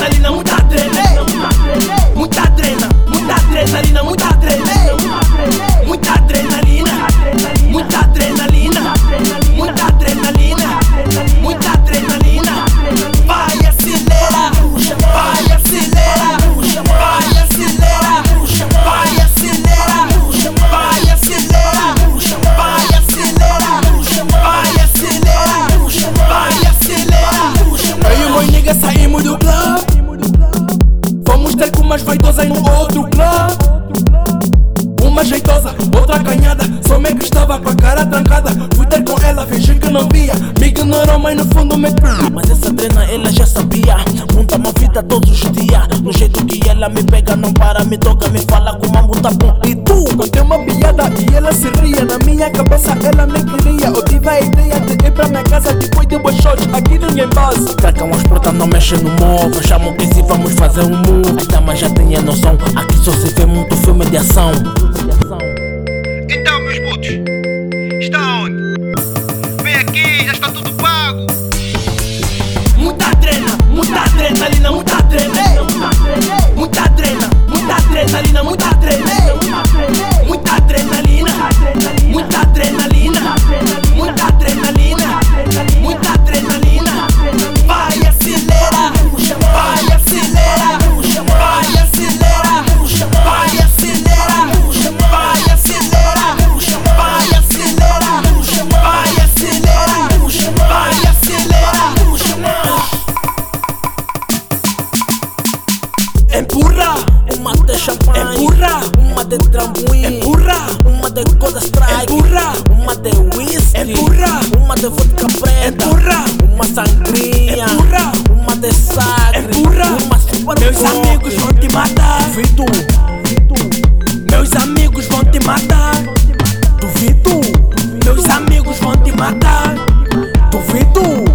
treta ali muita treta. Muita treta, muita treta muita vaidosas no outro club. Uma jeitosa, outra canhada. Só me que estava com a cara trancada. Fui ter com ela, fingi que não via. Me ignorou, mas no fundo me. Mas essa trena ela já sabia Monta uma vida todos os dias No jeito que ela me pega Não para, me toca, me fala com uma muta bom ela se ria. Na minha cabeça ela me queria. Eu tive a ideia de ir pra minha casa depois de boas shots. Aqui ninguém passa. Tracam as protas, não mexem no móvel Chamam que se vamos fazer um move As damas já têm a noção Aqui só se vê muito filme de ação Então, meus putos, está onde? É burra, uma de trampolim. É burra, uma de Goda Strike. É burra, uma de whisky. É burra, uma de vodka preta. É burra, uma sangria. É burra, uma de sacre. É burra, uma super Meus amigos vão te matar. Duvido. Meus amigos vão te matar. Duvido. Meus amigos vão te matar. Duvido.